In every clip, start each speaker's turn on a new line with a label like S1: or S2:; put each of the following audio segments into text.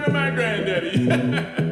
S1: remember my granddaddy.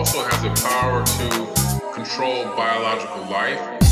S1: Also has the power to control biological life.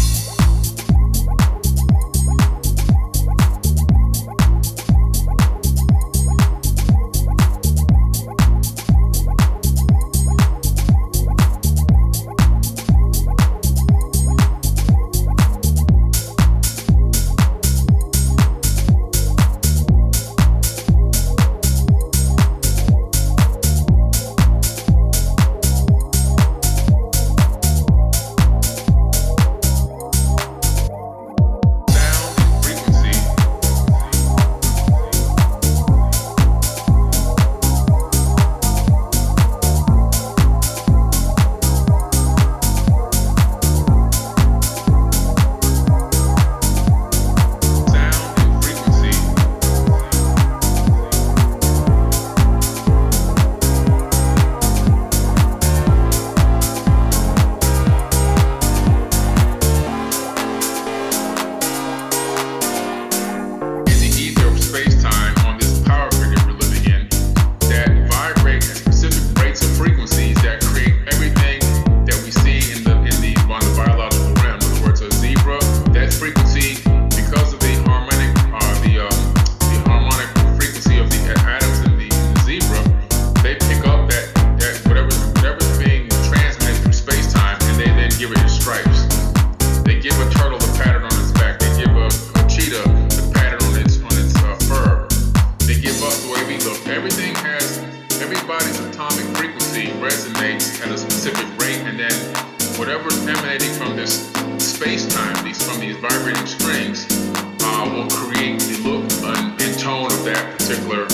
S1: the look and, and tone of that particular